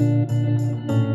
Música